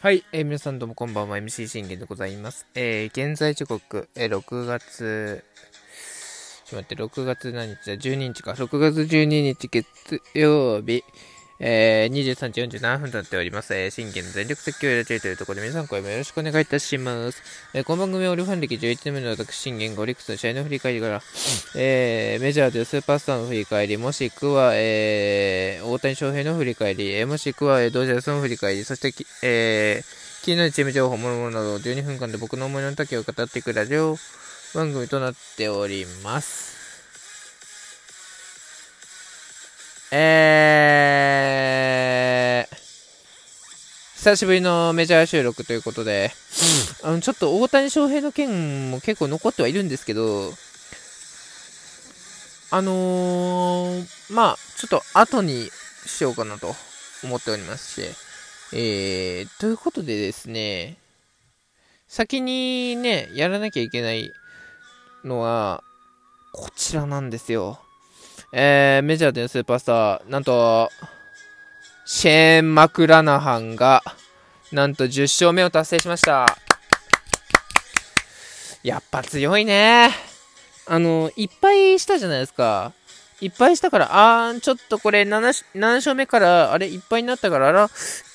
はい、えー、皆さんどうもこんばんは MC 信玄でございます。えー、現在時刻、えー、6月、ちょっと待って、6月何日だ ?12 日か。6月12日月曜日、えー、23時47分となっております。えー、信玄の全力説教をやっているというところで皆さん声もよろしくお願いいたします。えー、この番組はオリファン歴11年目の私、信玄がオリックスの試合の振り返りから、えー、メジャーでスーパースターの振り返り、もしくは、えー、大谷翔平の振り返り、えー、もしくは、えー、ドジャースの振り返り、そして、えー、気になるチーム情報、もろもろなど、12分間で僕の思いの丈を語っていくラジオ番組となっております。えー、久しぶりのメジャー収録ということで、あの、ちょっと大谷翔平の件も結構残ってはいるんですけど、あのー、まあ、ちょっと後にしようかなと思っておりますし、えー、ということでですね、先にね、やらなきゃいけないのは、こちらなんですよ。えー、メジャーでのスーパースター、なんと、シェーン・マクラナハンが、なんと10勝目を達成しました。やっぱ強いね。あの、いっぱいしたじゃないですか。いっぱいしたから、あー、ちょっとこれ7、7勝目から、あれ、いっぱいになったから、あら、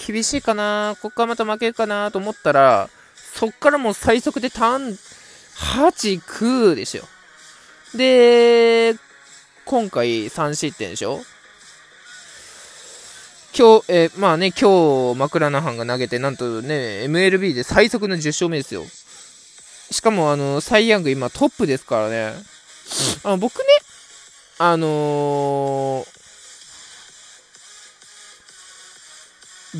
厳しいかな、こっからまた負けるかなと思ったら、そっからもう最速でターン、8、9でしょ。で、今回3失点でしょ今日、え、まあね、今日、マクラナハンが投げて、なんとね、MLB で最速の10勝目ですよ。しかも、あの、サイ・ヤング今トップですからね。あの僕ね、あのー、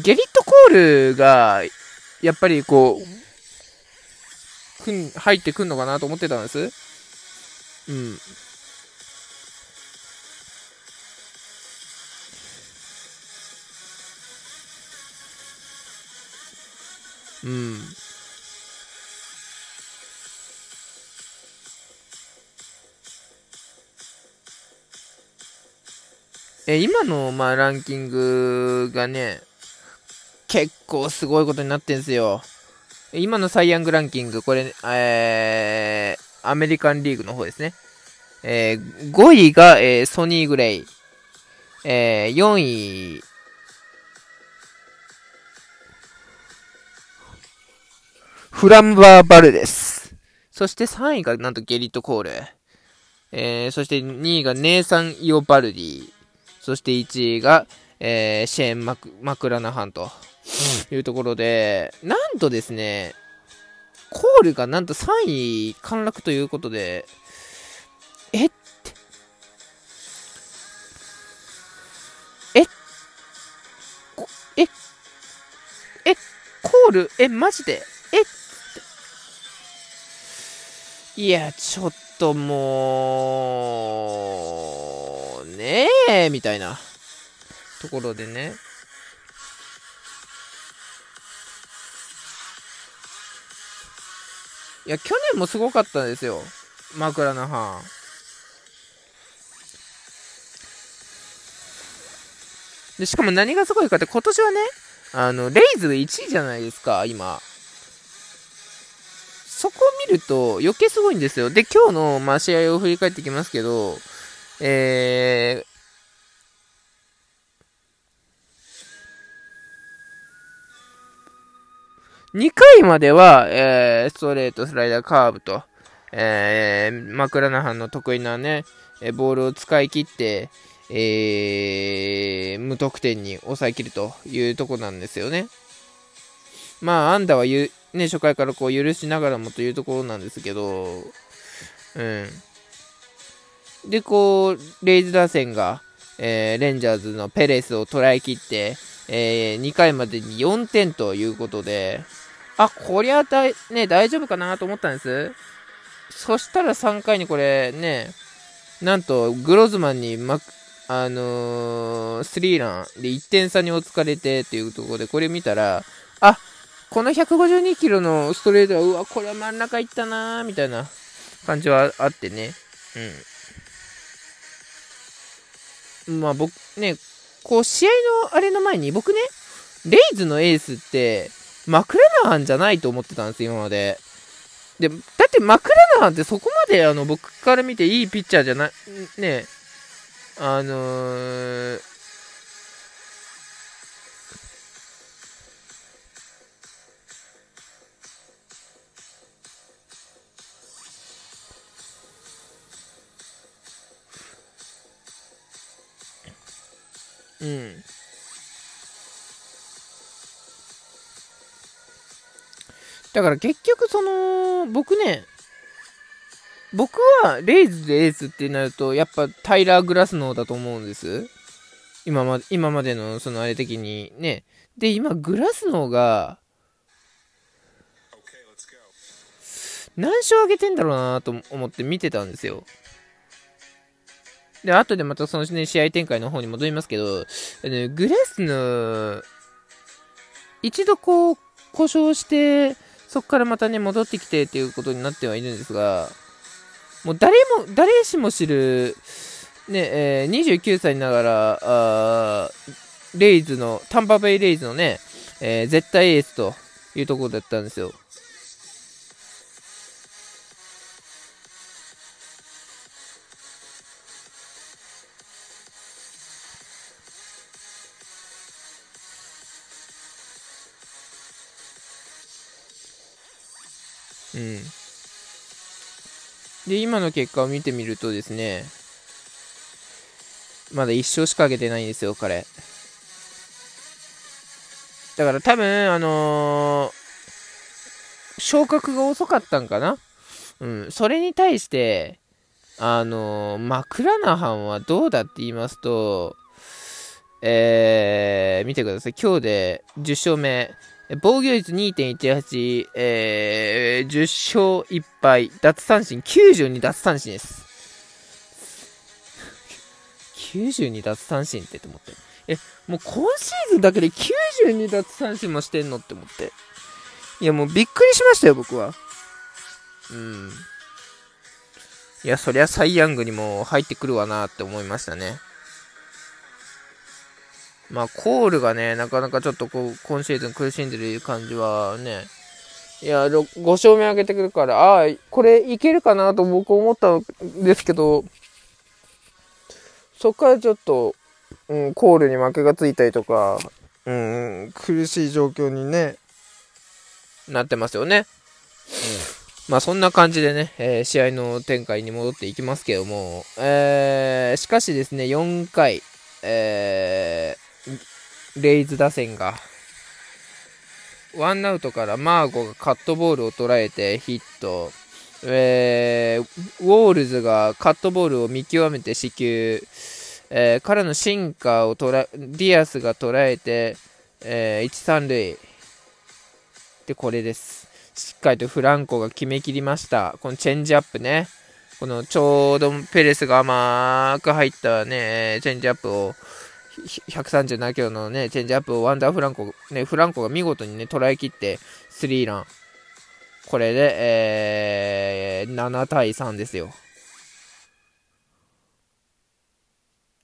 ゲリット・コールが、やっぱりこう、くん入ってくんのかなと思ってたんです。うん。うん。え、今の、まあ、ランキングがね、結構すごいことになってんすよ。今のサイ・ヤングランキング、これ、えー、アメリカンリーグの方ですね。えー、5位が、えー、ソニー・グレイ。えー、4位、フランバー・バルです。そして3位がなんとゲリット・コール。えー、そして2位がネーサン・イオ・バルディ。そして1位が、えー、シェーンマク・マクラナハンというところで、なんとですね、コールがなんと3位陥落ということで、えって。えええコールえ、マジで？いや、ちょっともう、ねえ、みたいなところでね。いや、去年もすごかったんですよ。枕の班。で、しかも何がすごいかって、今年はね、あの、レイズ1位じゃないですか、今。そこを見ると余計すごいんですよ。で、今日の、まあ、試合を振り返っていきますけど、えー、2回までは、えー、ストレート、スライダー、カーブと、えー、マクラナハンの得意なね、ボールを使い切って、えー、無得点に抑えきるというとこなんですよね。まあ、アンダーはね、初回からこう許しながらもというところなんですけど、うん。で、こう、レイズ打線が、えー、レンジャーズのペレスを捉えきって、えー、2回までに4点ということで、あ、こりゃだい、ね、大丈夫かなと思ったんです。そしたら3回にこれ、ね、なんと、グロズマンに、ま、あのー、スリーランで1点差に追いつかれてっていうところで、これ見たら、あ、この152キロのストレートは、うわ、これは真ん中行ったなー、みたいな感じはあってね。うん。まあ僕、ね、こう、試合のあれの前に、僕ね、レイズのエースって、マクラナハンじゃないと思ってたんです今まで。で、だってマクラナハンってそこまであの僕から見ていいピッチャーじゃない、ね、あのー、うん。だから結局その、僕ね、僕はレイズでエースってなると、やっぱタイラー・グラスノーだと思うんです。今まで、今までのそのあれ的にね。で、今グラスノーが、何勝上げてんだろうなと思って見てたんですよ。で、後でまたその、ね、試合展開の方に戻りますけど、グレスの、一度こう、故障して、そこからまたね、戻ってきてっていうことになってはいるんですが、もう誰も、誰しも知る、ね、えー、29歳ながら、あレイズの、タンパベイレイズのね、えー、絶対エースというところだったんですよ。うん。で、今の結果を見てみるとですね、まだ1勝しか上げてないんですよ、彼。だから多分、あのー、昇格が遅かったんかな？うん。それに対して、あのー、マクラナハンはどうだって言いますと、えー、見てください。今日で10勝目。防御率2.18、えー、10勝1敗、奪三振、92奪三振です。92奪三振ってと思って。え、もう今シーズンだけで92奪三振もしてんのって思って。いや、もうびっくりしましたよ、僕は。うん。いや、そりゃサイ・ヤングにも入ってくるわなって思いましたね。まあ、コールがね、なかなかちょっとこう、今シーズン苦しんでる感じはね、いや、5勝目上げてくるから、ああ、これいけるかなと僕思ったんですけど、そこからちょっと、うん、コールに負けがついたりとか、うん、苦しい状況にね、なってますよね。うん、まあそんな感じでね、えー、試合の展開に戻っていきますけども、えー、しかしですね、4回、えー、レイズ打線が、ワンアウトからマーゴがカットボールを捉えてヒット、えー、ウォールズがカットボールを見極めて死球、えー、からのシンカーを捉、ディアスが捉えて、えー、1、3塁。で、これです。しっかりとフランコが決めきりました。このチェンジアップね。このちょうどペレスが甘く入ったね、チェンジアップを、137キロのね、チェンジアップをワンダーフランコ、ね、フランコが見事にね、捉えきって、スリーラン。これで、えー、7対3ですよ。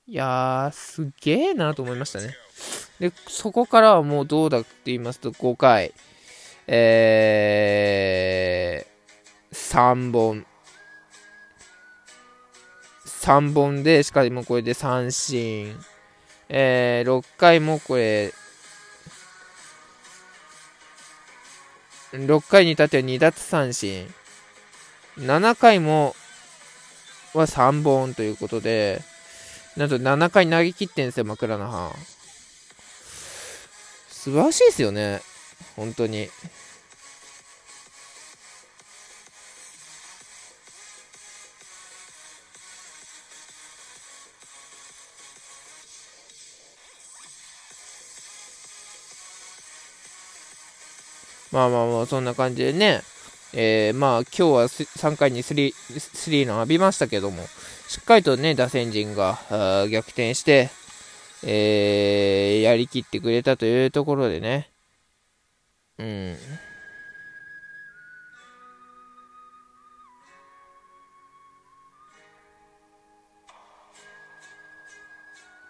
いやー、すげーなと思いましたね。で、そこからはもうどうだって言いますと、5回、えー、3本。3本で、しかもこれで三振。えー、6回もこれ、6回に至っては2奪三振。7回もは3本ということで、なんと7回投げ切ってんですよ、枕の歯。素晴らしいですよね。本当に。まあまあまあ、そんな感じでね、えー、まあ今日は3回に 3, 3の浴びましたけども、しっかりとね、打線陣が逆転して、えー、やりきってくれたというところでね、うん。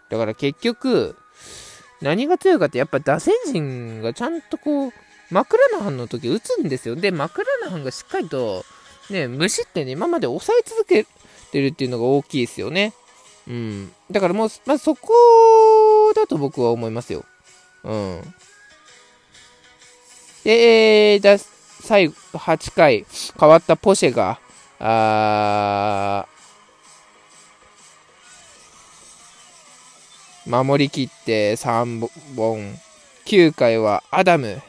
だから結局、何が強いかってやっぱ打線陣がちゃんとこう、マクラナハンの時打つんですよ。で、マクラナハンがしっかりと、ね、無失点で今まで抑え続けてるっていうのが大きいですよね。うん。だからもう、まずそこだと僕は思いますよ。うん。で、えー、だ最後、8回、変わったポシェが、あ守りきって3本。9回はアダム。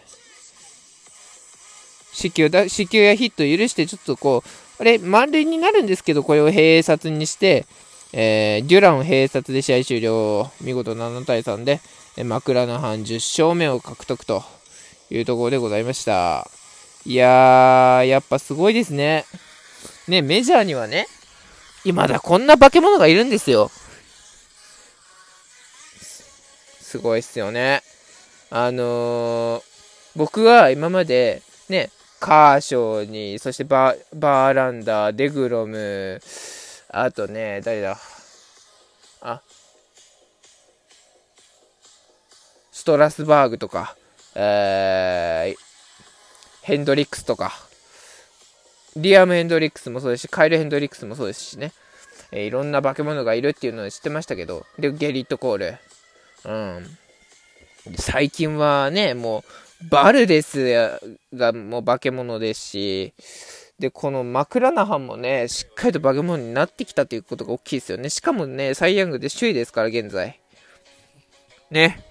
死球だ、死球やヒット許して、ちょっとこう、あれ、満塁になるんですけど、これを併殺にして、えー、デュランを併殺で試合終了。見事7対3で、え枕の半10勝目を獲得というところでございました。いやー、やっぱすごいですね。ね、メジャーにはね、今だこんな化け物がいるんですよ。すごいっすよね。あのー、僕は今まで、ね、カーショーに、そしてバーランダー、デグロム、あとね、誰だ？あ、ストラスバーグとか、えー、ヘンドリックスとか、リアム・ヘンドリックスもそうですし、カイル・ヘンドリックスもそうですしね、えー、いろんな化け物がいるっていうのを知ってましたけど、で、ゲリット・コール、うん。最近はね、もう、バルデスがもう化け物ですし、で、このマクラナハンもね、しっかりと化け物になってきたということが大きいですよね。しかもね、サイ・ヤングで首位ですから、現在。ね。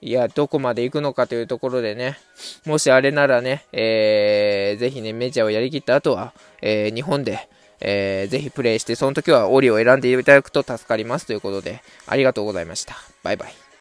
いや、どこまで行くのかというところでね、もしあれならね、えー、ぜひね、メジャーをやりきった後は、えー、日本で、えー、ぜひプレイして、その時はオリを選んでいただくと助かりますということで、ありがとうございました。バイバイ。